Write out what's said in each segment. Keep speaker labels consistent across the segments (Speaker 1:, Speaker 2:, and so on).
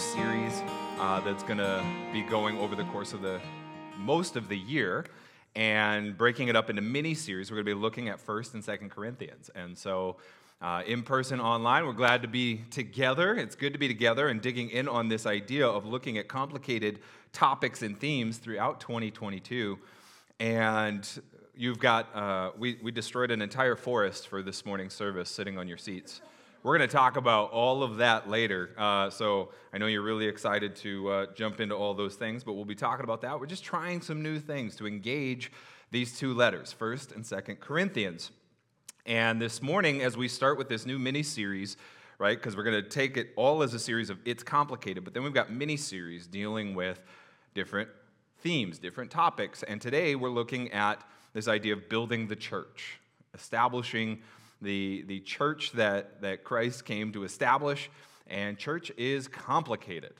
Speaker 1: series uh, that's going to be going over the course of the most of the year and breaking it up into mini series. We're going to be looking at 1st and 2nd Corinthians. And so, uh, in person, online, we're glad to be together. It's good to be together and digging in on this idea of looking at complicated topics and themes throughout 2022. And you've got, uh, we, we destroyed an entire forest for this morning's service sitting on your seats. We're going to talk about all of that later. Uh, so I know you're really excited to uh, jump into all those things, but we'll be talking about that. We're just trying some new things to engage these two letters, 1st and 2nd Corinthians. And this morning, as we start with this new mini series, right, because we're going to take it all as a series of It's Complicated, but then we've got mini series dealing with different themes, different topics. And today we're looking at this idea of building the church, establishing the, the church that, that Christ came to establish. And church is complicated,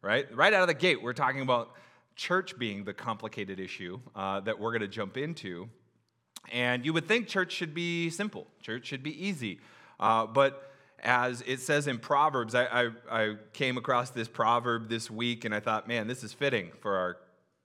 Speaker 1: right? Right out of the gate, we're talking about church being the complicated issue uh, that we're going to jump into. And you would think church should be simple, church should be easy. Uh, but as it says in Proverbs, I, I, I, came across this proverb this week and I thought, man, this is fitting for our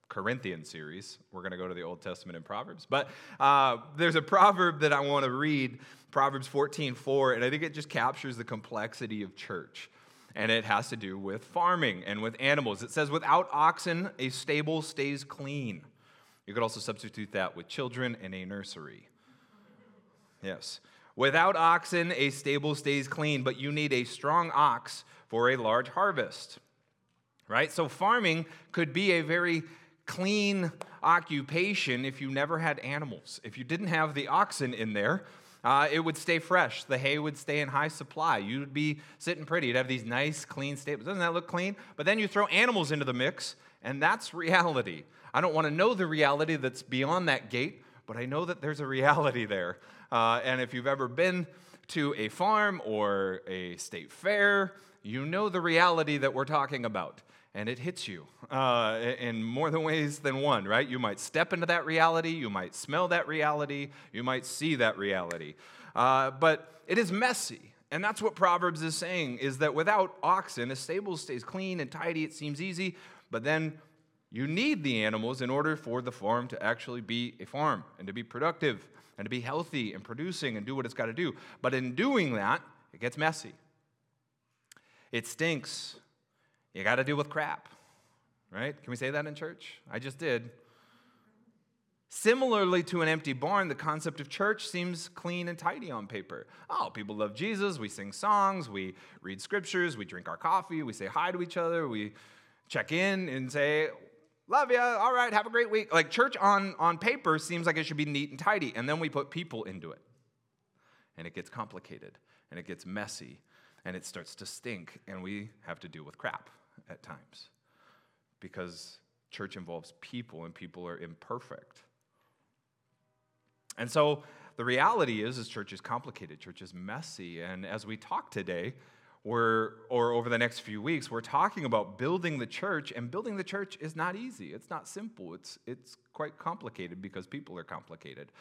Speaker 1: Corinthian series. We're going to go to the Old Testament in Proverbs. But uh, there's a proverb that I want to read Proverbs 14 4, and I think it just captures the complexity of church. And it has to do with farming and with animals. It says, Without oxen, a stable stays clean. You could also substitute that with children in a nursery. Yes. Without oxen, a stable stays clean, but you need a strong ox for a large harvest. Right? So, farming could be a very clean occupation if you never had animals. If you didn't have the oxen in there, uh, it would stay fresh. The hay would stay in high supply. You'd be sitting pretty. You'd have these nice, clean stables. Doesn't that look clean? But then you throw animals into the mix, and that's reality. I don't want to know the reality that's beyond that gate, but I know that there's a reality there. Uh, and if you've ever been to a farm or a state fair, you know the reality that we're talking about and it hits you uh, in more than ways than one, right? You might step into that reality, you might smell that reality, you might see that reality. Uh, but it is messy. And that's what Proverbs is saying is that without oxen, a stable stays clean and tidy, it seems easy, but then you need the animals in order for the farm to actually be a farm and to be productive and to be healthy and producing and do what it's got to do. But in doing that, it gets messy. It stinks you got to deal with crap, right? Can we say that in church? I just did. Similarly to an empty barn, the concept of church seems clean and tidy on paper. Oh, people love Jesus. We sing songs. We read scriptures. We drink our coffee. We say hi to each other. We check in and say, Love you. All right. Have a great week. Like church on, on paper seems like it should be neat and tidy. And then we put people into it. And it gets complicated and it gets messy and it starts to stink. And we have to deal with crap at times because church involves people and people are imperfect. And so the reality is, is church is complicated, church is messy. And as we talk today, we're, or over the next few weeks, we're talking about building the church, and building the church is not easy. It's not simple. It's, it's quite complicated because people are complicated.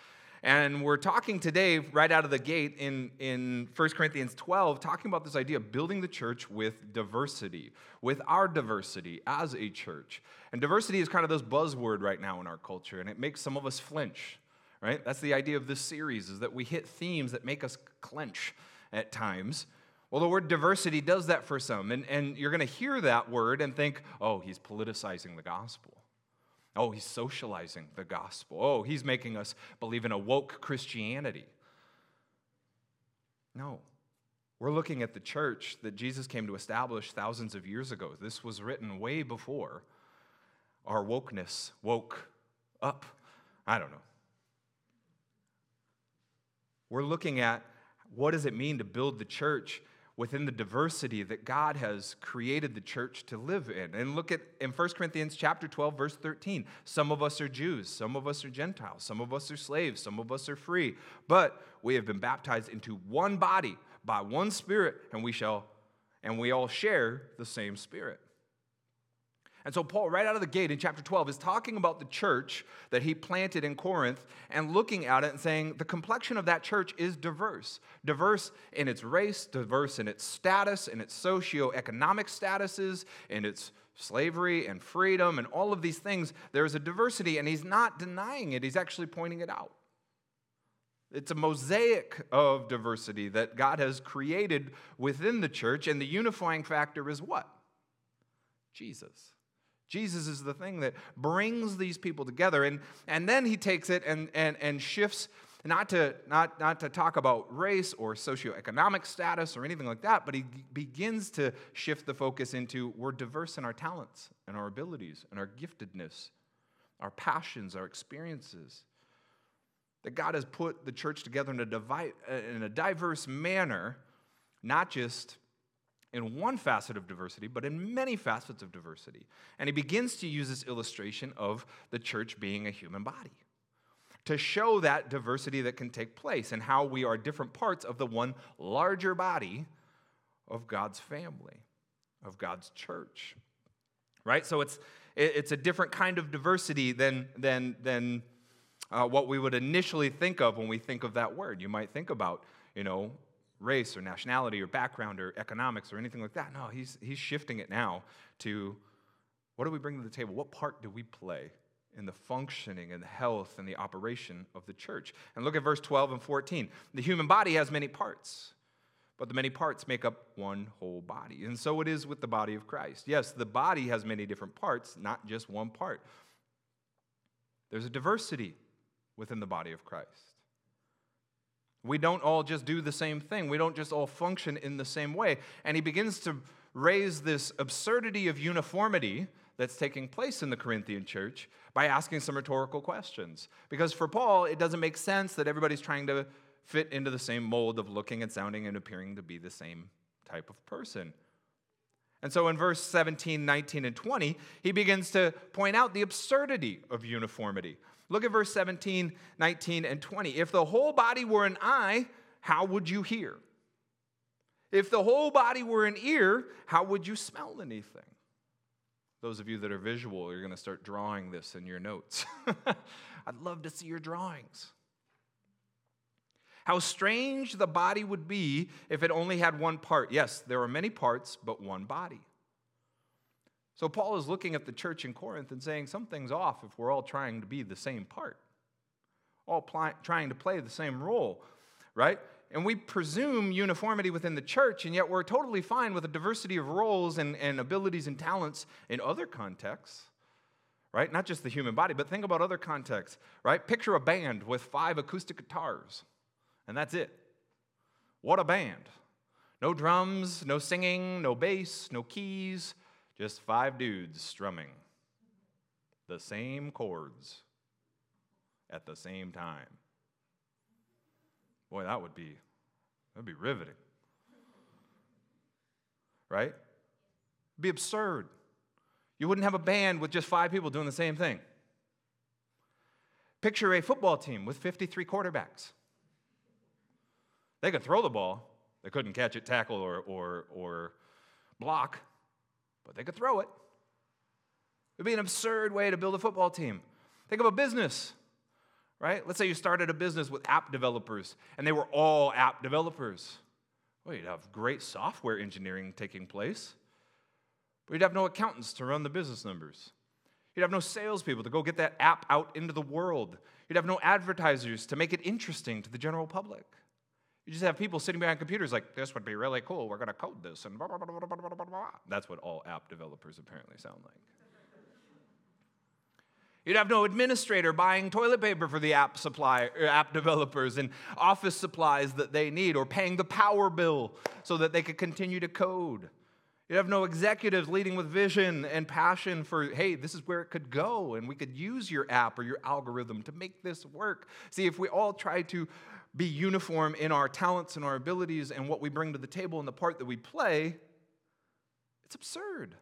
Speaker 1: And we're talking today, right out of the gate, in, in 1 Corinthians 12, talking about this idea of building the church with diversity, with our diversity as a church. And diversity is kind of this buzzword right now in our culture, and it makes some of us flinch, right? That's the idea of this series, is that we hit themes that make us clench at times. Well, the word diversity does that for some. And, and you're going to hear that word and think, oh, he's politicizing the gospel. Oh, he's socializing the gospel. Oh, he's making us believe in a woke Christianity. No. We're looking at the church that Jesus came to establish thousands of years ago. This was written way before our wokeness woke up. I don't know. We're looking at what does it mean to build the church within the diversity that God has created the church to live in. And look at in 1 Corinthians chapter 12 verse 13. Some of us are Jews, some of us are Gentiles, some of us are slaves, some of us are free, but we have been baptized into one body by one spirit and we shall and we all share the same spirit. And so, Paul, right out of the gate in chapter 12, is talking about the church that he planted in Corinth and looking at it and saying the complexion of that church is diverse. Diverse in its race, diverse in its status, in its socio-economic statuses, in its slavery and freedom, and all of these things. There's a diversity, and he's not denying it, he's actually pointing it out. It's a mosaic of diversity that God has created within the church, and the unifying factor is what? Jesus. Jesus is the thing that brings these people together. And, and then he takes it and, and, and shifts, not to, not, not to talk about race or socioeconomic status or anything like that, but he begins to shift the focus into we're diverse in our talents and our abilities and our giftedness, our passions, our experiences. That God has put the church together in a, divi- uh, in a diverse manner, not just in one facet of diversity, but in many facets of diversity. And he begins to use this illustration of the church being a human body to show that diversity that can take place and how we are different parts of the one larger body of God's family, of God's church. Right? So it's, it's a different kind of diversity than, than, than uh, what we would initially think of when we think of that word. You might think about, you know, race or nationality or background or economics or anything like that. No, he's, he's shifting it now to what do we bring to the table? What part do we play in the functioning and the health and the operation of the church? And look at verse 12 and 14. The human body has many parts, but the many parts make up one whole body. And so it is with the body of Christ. Yes, the body has many different parts, not just one part. There's a diversity within the body of Christ. We don't all just do the same thing. We don't just all function in the same way. And he begins to raise this absurdity of uniformity that's taking place in the Corinthian church by asking some rhetorical questions. Because for Paul, it doesn't make sense that everybody's trying to fit into the same mold of looking and sounding and appearing to be the same type of person. And so in verse 17, 19, and 20, he begins to point out the absurdity of uniformity. Look at verse 17, 19, and 20. If the whole body were an eye, how would you hear? If the whole body were an ear, how would you smell anything? Those of you that are visual, you're going to start drawing this in your notes. I'd love to see your drawings. How strange the body would be if it only had one part. Yes, there are many parts, but one body. So Paul is looking at the church in Corinth and saying something's off if we're all trying to be the same part, all pl- trying to play the same role, right? And we presume uniformity within the church, and yet we're totally fine with a diversity of roles and, and abilities and talents in other contexts, right? Not just the human body, but think about other contexts, right? Picture a band with five acoustic guitars, and that's it. What a band! No drums, no singing, no bass, no keys just five dudes strumming the same chords at the same time. Boy, that would be that'd be riveting. Right? It'd be absurd. You wouldn't have a band with just five people doing the same thing. Picture a football team with 53 quarterbacks. They could throw the ball, they couldn't catch it, tackle, or, or, or block but they could throw it. It would be an absurd way to build a football team. Think of a business, right? Let's say you started a business with app developers and they were all app developers. Well, you'd have great software engineering taking place, but you'd have no accountants to run the business numbers. You'd have no salespeople to go get that app out into the world. You'd have no advertisers to make it interesting to the general public. You just have people sitting behind computers like, this would be really cool. We're going to code this. And blah, blah, blah, blah, blah, blah, blah. That's what all app developers apparently sound like. You'd have no administrator buying toilet paper for the app supply er, app developers and office supplies that they need or paying the power bill so that they could continue to code. You'd have no executives leading with vision and passion for, hey, this is where it could go, and we could use your app or your algorithm to make this work. See, if we all try to be uniform in our talents and our abilities and what we bring to the table and the part that we play, it's absurd.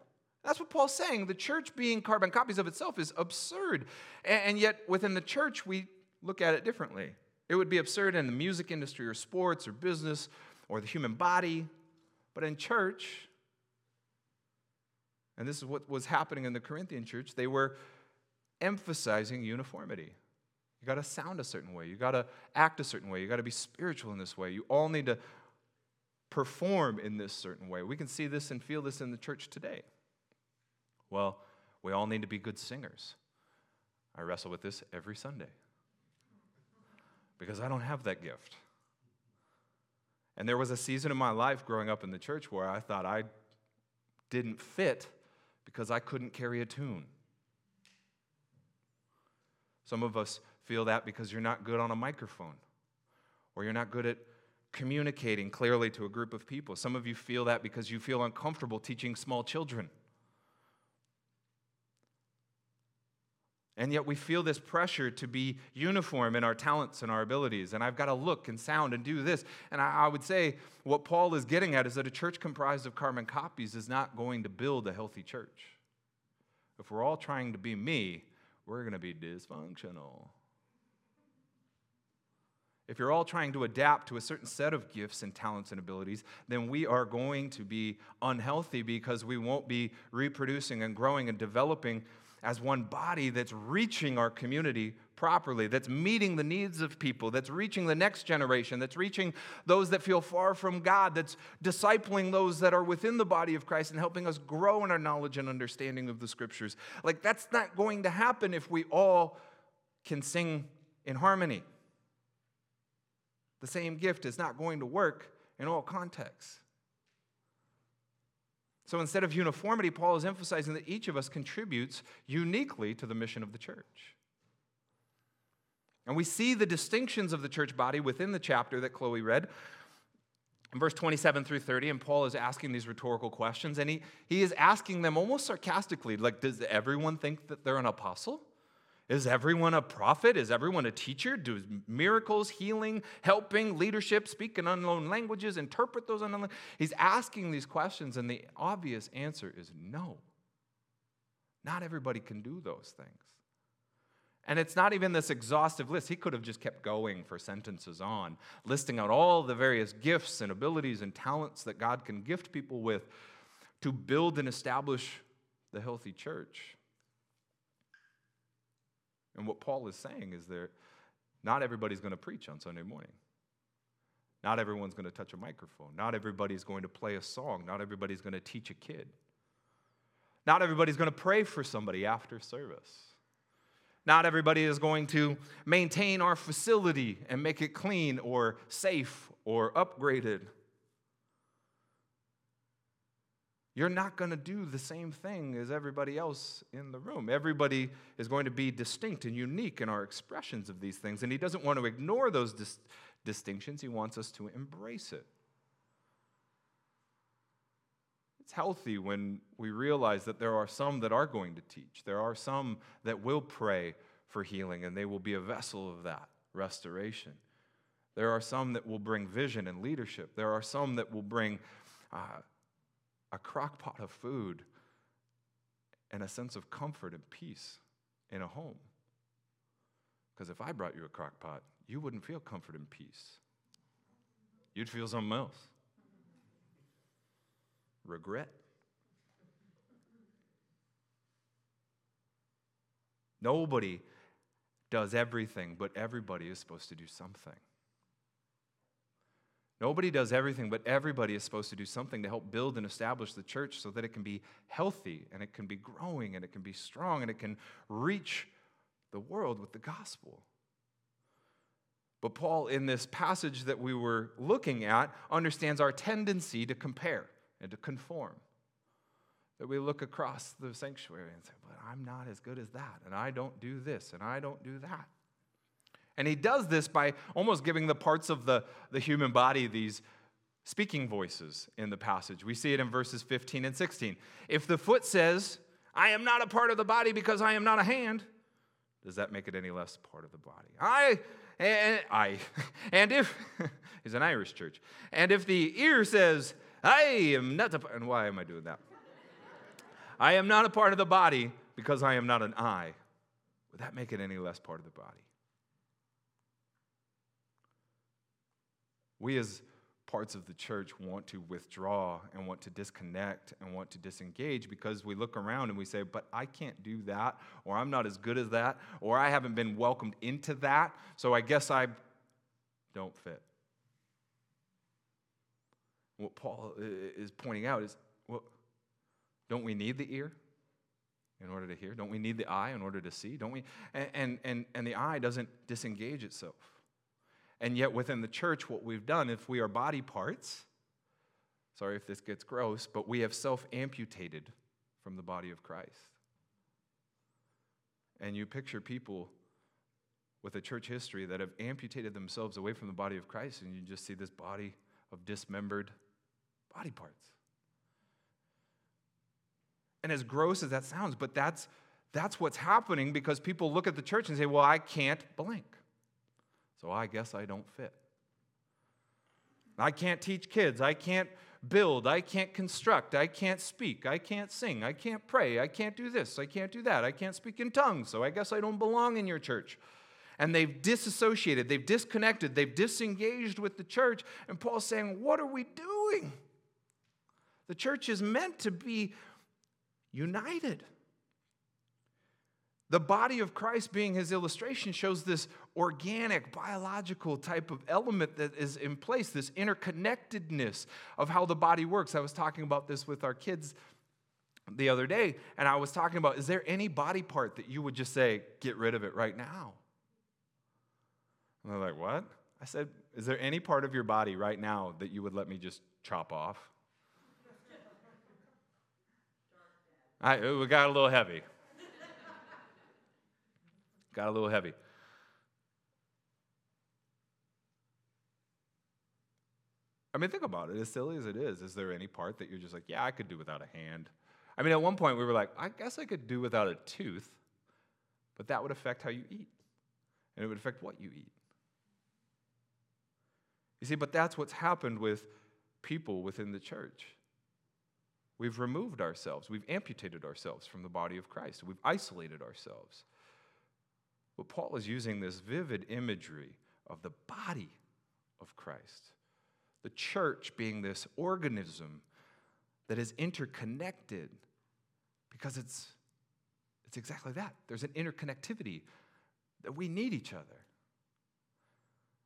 Speaker 1: That's what Paul's saying. The church being carbon copies of itself is absurd. And yet, within the church, we look at it differently. It would be absurd in the music industry or sports or business or the human body. But in church, And this is what was happening in the Corinthian church. They were emphasizing uniformity. You got to sound a certain way. You got to act a certain way. You got to be spiritual in this way. You all need to perform in this certain way. We can see this and feel this in the church today. Well, we all need to be good singers. I wrestle with this every Sunday because I don't have that gift. And there was a season in my life growing up in the church where I thought I didn't fit because I couldn't carry a tune. Some of us feel that because you're not good on a microphone or you're not good at communicating clearly to a group of people. Some of you feel that because you feel uncomfortable teaching small children. And yet we feel this pressure to be uniform in our talents and our abilities. And I've got to look and sound and do this. And I, I, would say what Paul is getting at is that a church comprised of carbon copies is not going to build a healthy church. If we're all trying to be me, we're going to be dysfunctional. If you're all trying to adapt to a certain set of gifts and talents and abilities, then we are going to be unhealthy because we won't be reproducing and growing and developing as one body that's reaching our community properly, that's meeting the needs of people, that's reaching the next generation, that's reaching those that feel far from God, that's discipling those that are within the body of Christ and helping us grow in our knowledge and understanding of the scriptures. Like, that's not going to happen if we all can sing in harmony. The same gift is not going to work in all contexts. So instead of uniformity, Paul is emphasizing that each of us contributes uniquely to the mission of the church. And we see the distinctions of the church body within the chapter that Chloe read. In verse 27 through 30, and Paul is asking these rhetorical questions, and he, he is asking them almost sarcastically, like, does everyone think that they're an apostle? Is everyone a prophet? Is everyone a teacher? Do miracles, healing, helping, leadership, speak in unknown languages, interpret those unknown? He's asking these questions, and the obvious answer is no. Not everybody can do those things. And it's not even this exhaustive list. He could have just kept going for sentences on, listing out all the various gifts and abilities and talents that God can gift people with to build and establish the healthy church. And what Paul is saying is that not everybody's going to preach on Sunday morning. Not everyone's going to touch a microphone. Not everybody's going to play a song. Not everybody's going to teach a kid. Not everybody's going to pray for somebody after service. Not everybody is going to maintain our facility and make it clean or safe or upgraded. You're not going to do the same thing as everybody else in the room. Everybody is going to be distinct and unique in our expressions of these things. And he doesn't want to ignore those dis- distinctions, he wants us to embrace it. It's healthy when we realize that there are some that are going to teach, there are some that will pray for healing, and they will be a vessel of that restoration. There are some that will bring vision and leadership. There are some that will bring. Uh, a crock pot of food and a sense of comfort and peace in a home. Because if I brought you a crock pot, you wouldn't feel comfort and peace. You'd feel something else regret. Nobody does everything, but everybody is supposed to do something. Nobody does everything, but everybody is supposed to do something to help build and establish the church so that it can be healthy and it can be growing and it can be strong and it can reach the world with the gospel. But Paul, in this passage that we were looking at, understands our tendency to compare and to conform. That we look across the sanctuary and say, But I'm not as good as that, and I don't do this, and I don't do that. And he does this by almost giving the parts of the, the human body these speaking voices in the passage. We see it in verses 15 and 16. If the foot says, I am not a part of the body because I am not a hand, does that make it any less part of the body? I, and I, and if, it's an Irish church, and if the ear says, I am not a, and why am I doing that? I am not a part of the body because I am not an eye. Would that make it any less part of the body? We as parts of the church want to withdraw and want to disconnect and want to disengage because we look around and we say, But I can't do that, or I'm not as good as that, or I haven't been welcomed into that, so I guess I don't fit. What Paul uh, uh, is pointing out is well, don't we need the ear in order to hear? Don't we need the eye in order to see? Don't we? And, and, and the eye doesn't disengage itself. And yet, within the church, what we've done, if we are body parts, sorry if this gets gross, but we have self amputated from the body of Christ. And you picture people with a church history that have amputated themselves away from the body of Christ, and you just see this body of dismembered body parts. And as gross as that sounds, but that's, that's what's happening because people look at the church and say, well, I can't blank. So I guess I don't fit. I can't teach kids. I can't build. I can't construct. I can't speak. I can't sing. I can't pray. I can't do this. I can't do that. I can't speak in tongues. So I guess I don't belong in your church. And they've disassociated, they've disconnected, they've disengaged with the church. And Paul's saying, What are we doing? The church is meant to be united. The body of Christ, being his illustration, shows this organic, biological type of element that is in place, this interconnectedness of how the body works. I was talking about this with our kids the other day, and I was talking about is there any body part that you would just say, get rid of it right now? And they're like, what? I said, is there any part of your body right now that you would let me just chop off? I, we got a little heavy. Got a little heavy. I mean, think about it. As silly as it is, is there any part that you're just like, yeah, I could do without a hand? I mean, at one point we were like, I guess I could do without a tooth, but that would affect how you eat, and it would affect what you eat. You see, but that's what's happened with people within the church. We've removed ourselves, we've amputated ourselves from the body of Christ, we've isolated ourselves. But Paul is using this vivid imagery of the body of Christ, the church being this organism that is interconnected because it's, it's exactly that. There's an interconnectivity that we need each other.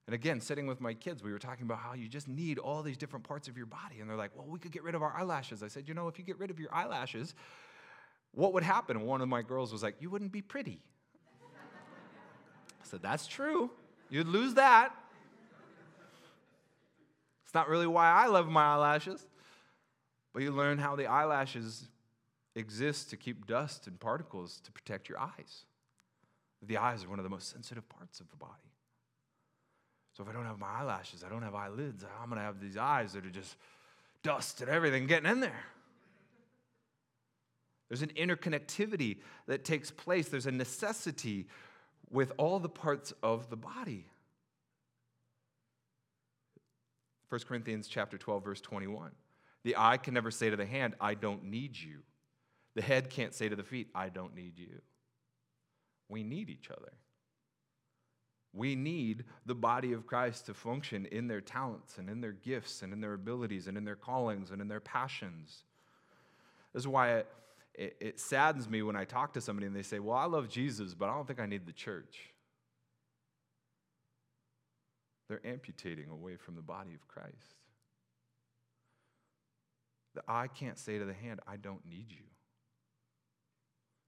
Speaker 1: And again, sitting with my kids, we were talking about how you just need all these different parts of your body. And they're like, well, we could get rid of our eyelashes. I said, you know, if you get rid of your eyelashes, what would happen? And one of my girls was like, you wouldn't be pretty. I said, that's true. You'd lose that. It's not really why I love my eyelashes, but you learn how the eyelashes exist to keep dust and particles to protect your eyes. The eyes are one of the most sensitive parts of the body. So if I don't have my eyelashes, I don't have eyelids, I'm going to have these eyes that are just dust and everything getting in there. There's an interconnectivity that takes place, there's a necessity with all the parts of the body. 1 Corinthians chapter 12 verse 21. The eye can never say to the hand, I don't need you. The head can't say to the feet, I don't need you. We need each other. We need the body of Christ to function in their talents and in their gifts and in their abilities and in their callings and in their passions. This is why it, it, it, saddens me when I talk to somebody and they say, Well, I love Jesus, but I don't think I need the church. They're amputating away from the body of Christ. The eye can't say to the hand, I don't need you.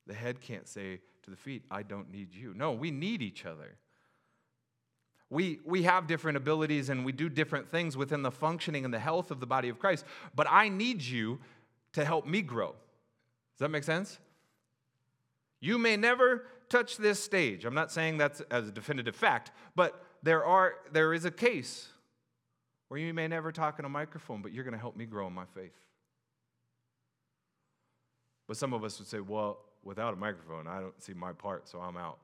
Speaker 1: The head can't say to the feet, I don't need you. No, we need each other. We, we have different abilities and we do different things within the functioning and the health of the body of Christ, but I need you to help me grow. Does that make sense? You may never touch this stage. I'm not saying that's as a definitive fact, but there, are, there is a case where you may never talk in a microphone, but you're going to help me grow in my faith. But some of us would say, well, without a microphone, I don't see my part, so I'm out.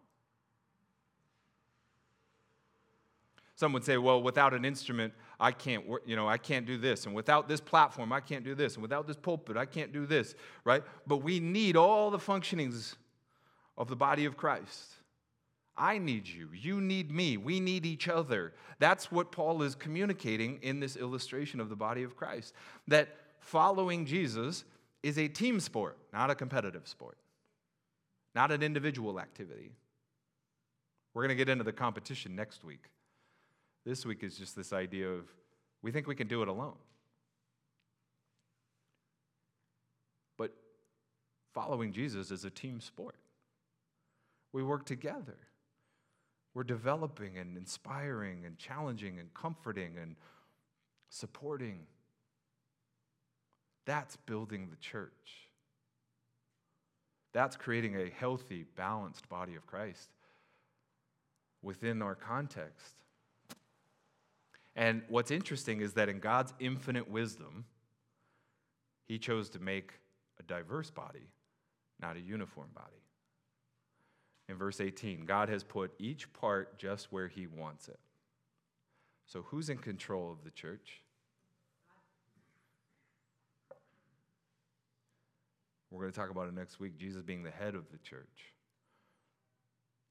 Speaker 1: Some would say, well, without an instrument, I can't, you know, I can't do this. And without this platform, I can't do this. And without this pulpit, I can't do this, right? But we need all the functionings of the body of Christ. I need you. You need me. We need each other. That's what Paul is communicating in this illustration of the body of Christ. That following Jesus is a team sport, not a competitive sport, not an individual activity. We're going to get into the competition next week. This week is just this idea of we think we can do it alone. But following Jesus is a team sport. We work together. We're developing and inspiring and challenging and comforting and supporting. That's building the church. That's creating a healthy, balanced body of Christ within our context. And what's interesting is that in God's infinite wisdom, He chose to make a diverse body, not a uniform body in verse 18 God has put each part just where He wants it. So, who's in control of the church? We're going to talk about it next week Jesus being the head of the church.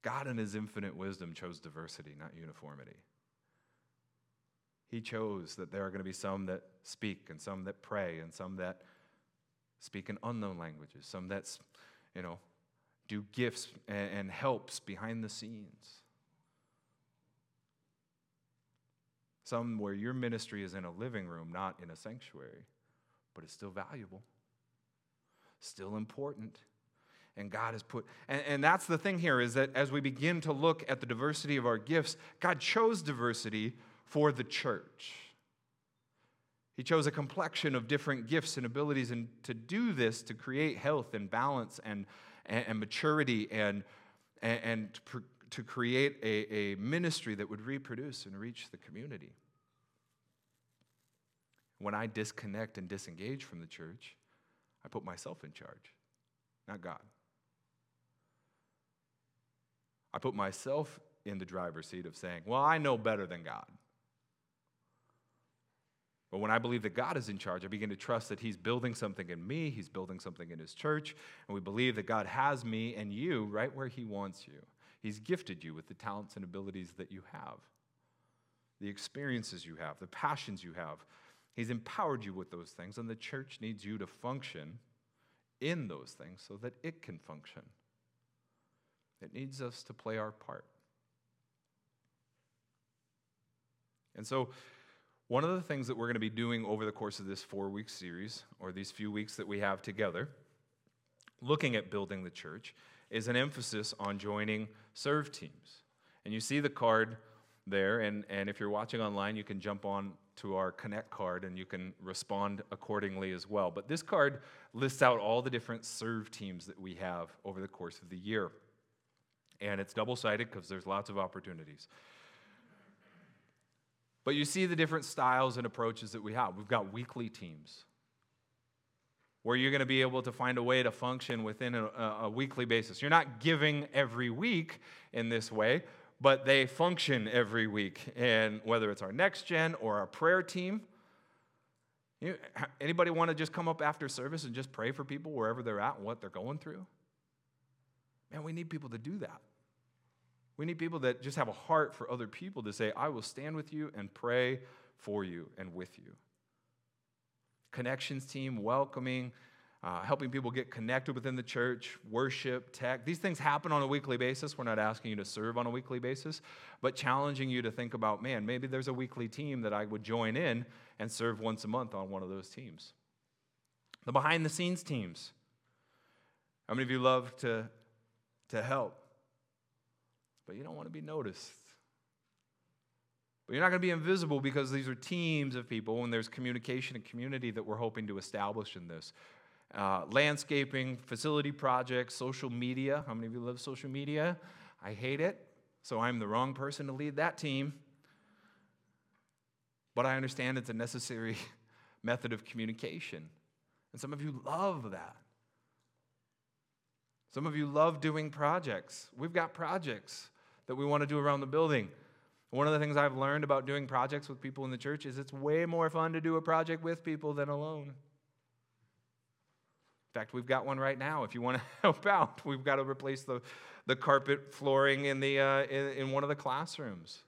Speaker 1: God, in His infinite wisdom, chose diversity, not uniformity. He chose that there are going to be some that speak, and some that pray, and some that speak in unknown languages, some that, you know, do gifts and helps behind the scenes. Some where your ministry is in a living room, not in a sanctuary, but it's still valuable, still important. And God has put, and, and that's the thing here is that as we begin to look at the diversity of our gifts, God chose diversity for the church. He chose a complexion of different gifts and abilities, and to do this, to create health and balance and and, and maturity and, and, and to, to create a, a ministry that would reproduce and reach the community. When I disconnect and disengage from the church, I put myself in charge, not God. I put myself in the driver's seat of saying, Well, I know better than God. But when I believe that God is in charge, I begin to trust that He's building something in me, He's building something in His church, and we believe that God has me and you right where He wants you. He's gifted you with the talents and abilities that you have, the experiences you have, the passions you have. He's empowered you with those things, and the church needs you to function in those things so that it can function. It needs us to play our part. And so, one of the things that we're going to be doing over the course of this four week series, or these few weeks that we have together, looking at building the church, is an emphasis on joining serve teams. And you see the card there, and, and if you're watching online, you can jump on to our Connect card and you can respond accordingly as well. But this card lists out all the different serve teams that we have over the course of the year. And it's double sided because there's lots of opportunities. But you see the different styles and approaches that we have. We've got weekly teams where you're going to be able to find a way to function within a, a, weekly basis. You're not giving every week in this way, but they function every week. And whether it's our next gen or our prayer team, you, anybody want to just come up after service and just pray for people wherever they're at and what they're going through? Man, we need people to do that. We need people that just have a heart for other people to say, I will stand with you and pray for you and with you. Connections team, welcoming, uh, helping people get connected within the church, worship, tech. These things happen on a weekly basis. We're not asking you to serve on a weekly basis, but challenging you to think about, man, maybe there's a weekly team that I would join in and serve once a month on one of those teams. The behind the scenes teams. How many of you love to, to help? But you don't want to be noticed. But you're not going to be invisible because these are teams of people and there's communication and community that we're hoping to establish in this. Uh, landscaping, facility projects, social media. How many of you love social media? I hate it, so I'm the wrong person to lead that team. But I understand it's a necessary method of communication. And some of you love that. Some of you love doing projects. We've got projects that we want to do around the building. One of the things I've learned about doing projects with people in the church is it's way more fun to do a project with people than alone. In fact, we've got one right now. If you want to help out, we've got to replace the, the carpet flooring in, the, uh, in, in one of the classrooms.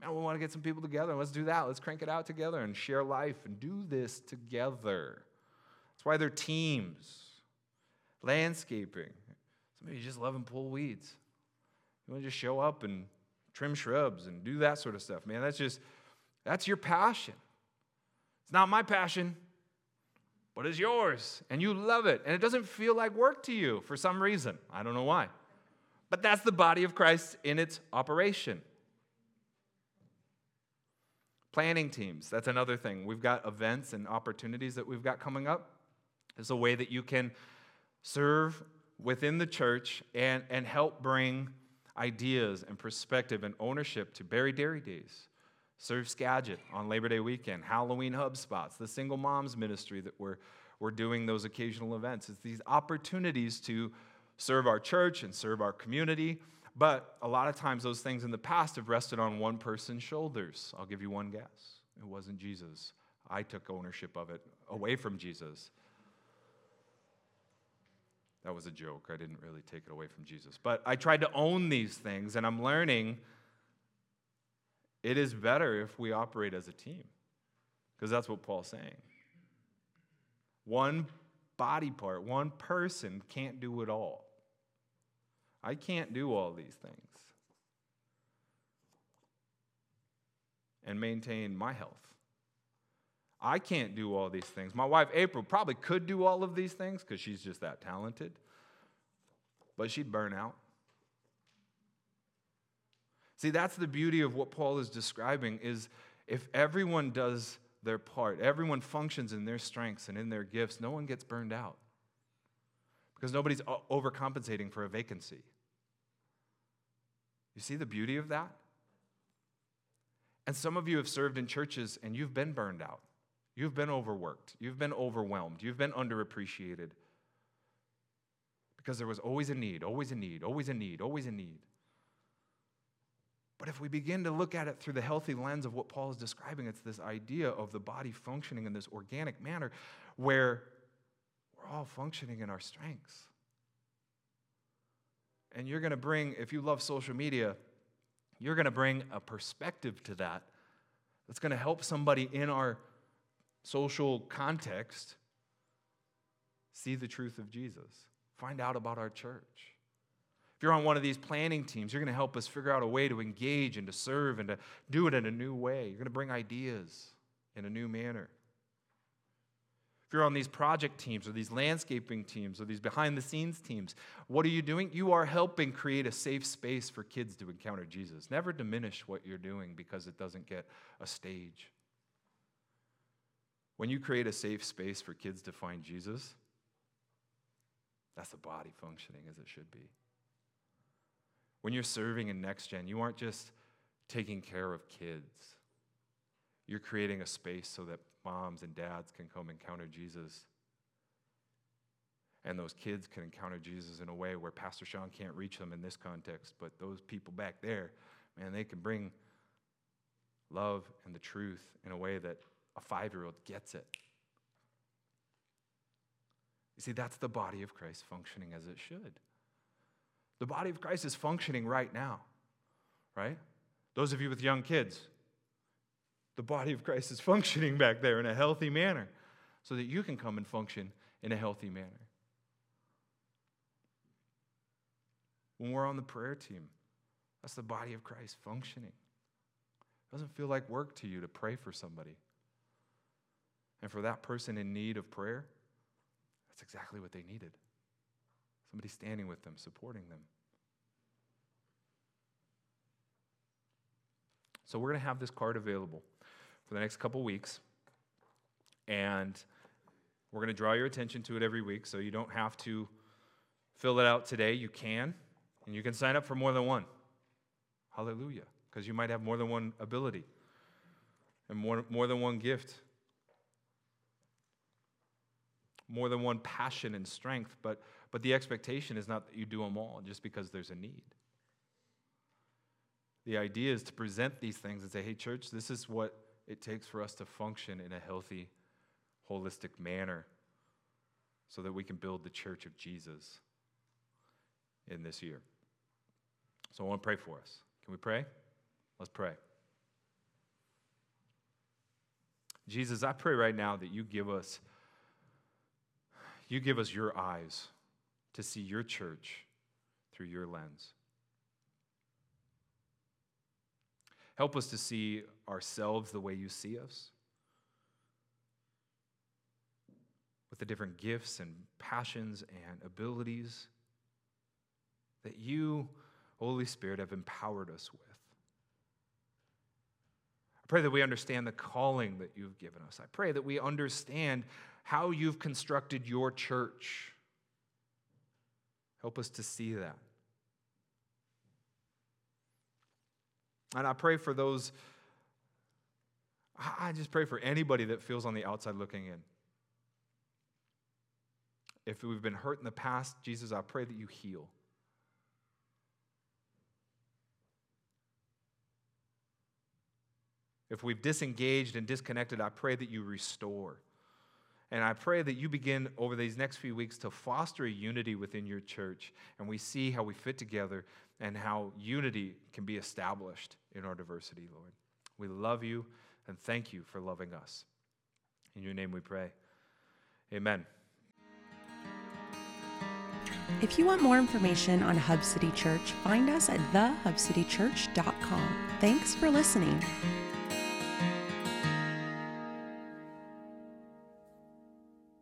Speaker 1: Man, we want to get some people together. Let's do that. Let's crank it out together and share life and do this together. That's why they're teams. Landscaping. Some of you just love and pull weeds. You want to just show up and trim shrubs and do that sort of stuff. Man, that's just, that's your passion. It's not my passion, but it's yours. And you love it. And it doesn't feel like work to you for some reason. I don't know why. But that's the body of Christ in its operation. Planning teams, that's another thing. We've got events and opportunities that we've got coming up. It's a way that you can serve within the church and, and help bring ideas and perspective and ownership to Berry Dairy Days. Serve Skagit on Labor Day weekend, Halloween hub spots, the single moms ministry that we're, we're doing those occasional events. It's these opportunities to serve our church and serve our community. But a lot of times, those things in the past have rested on one person's shoulders. I'll give you one guess it wasn't Jesus. I took ownership of it away from Jesus. That was a joke. I didn't really take it away from Jesus. But I tried to own these things, and I'm learning it is better if we operate as a team, because that's what Paul's saying. One body part, one person can't do it all. I can't do all these things and maintain my health. I can't do all these things. My wife, April, probably could do all of these things because she's just that talented, but she'd burn out. See, that's the beauty of what Paul is describing is if everyone does their part, everyone functions in their strengths and in their gifts, no one gets burned out. Because nobody's overcompensating for a vacancy. You see the beauty of that? And some of you have served in churches and you've been burned out. You've been overworked. You've been overwhelmed. You've been underappreciated. Because there was always a need, always a need, always a need, always a need. But if we begin to look at it through the healthy lens of what Paul is describing, it's this idea of the body functioning in this organic manner where we're all functioning in our strengths. And you're going to bring, if you love social media, you're going to bring a perspective to that that's going to help somebody in our social context, see the truth of Jesus, find out about our church. If you're on one of these planning teams, you're going to help us figure out a way to engage and to serve and to do it in a new way. You're going to bring ideas in a new manner. If you're on these project teams or these landscaping teams or these behind the scenes teams, what are you doing? You are helping create a safe space for kids to encounter Jesus. Never diminish what you're doing because it doesn't get a stage. When you create a safe space for kids to find Jesus, that's the body functioning as it should be. When you're serving in Next Gen, you aren't just taking care of kids, you're creating a space so that moms and dads can come encounter Jesus. And those kids can encounter Jesus in a way where Pastor Sean can't reach them in this context, but those people back there, man, they can bring love and the truth in a way that a five year old gets it. You see, that's the body of Christ functioning as it should. The body of Christ is functioning right now, right? Those of you with young kids, the body of Christ is functioning back there in a healthy manner so that you can come and function in a healthy manner. When we're on the prayer team, that's the body of Christ functioning. It doesn't feel like work to you to pray for somebody. And for that person in need of prayer, that's exactly what they needed. Somebody standing with them, supporting them. So we're going to have this card available for the next couple weeks. And we're going to draw your attention to it every week so you don't have to fill it out today. You can, and you can sign up for more than one. Hallelujah. Because you might have more than one ability and more, more than one gift more than one passion and strength, but, but the expectation is not that you do them all just because there's a need. The idea is to present these things and say, hey, church, this is what it takes for us to function in a healthy, holistic manner so that we can build the church of Jesus in this year. So I want to pray for us. Can we pray? Let's pray. Jesus, I pray right now that you give us you give us your eyes to see your church through your lens. Help us to see ourselves the way you see us. With the different gifts and passions and abilities that you, Holy Spirit, have empowered us with. I pray that we understand the calling that you've given us. I pray that we understand how you've constructed your church. Help us to see that. And I pray for those, I just pray for anybody that feels on the outside looking in. If we've been hurt in the past, Jesus, I pray that you heal. If we've disengaged and disconnected, I pray that you restore. And I pray that you begin over these next few weeks to foster a unity within your church. And we see how we fit together and how unity can be established in our diversity, Lord. We love you and thank you for loving us. In your name we pray. Amen.
Speaker 2: If you want more information on Hub City Church, find us at thehubcitychurch.com. Thanks for listening.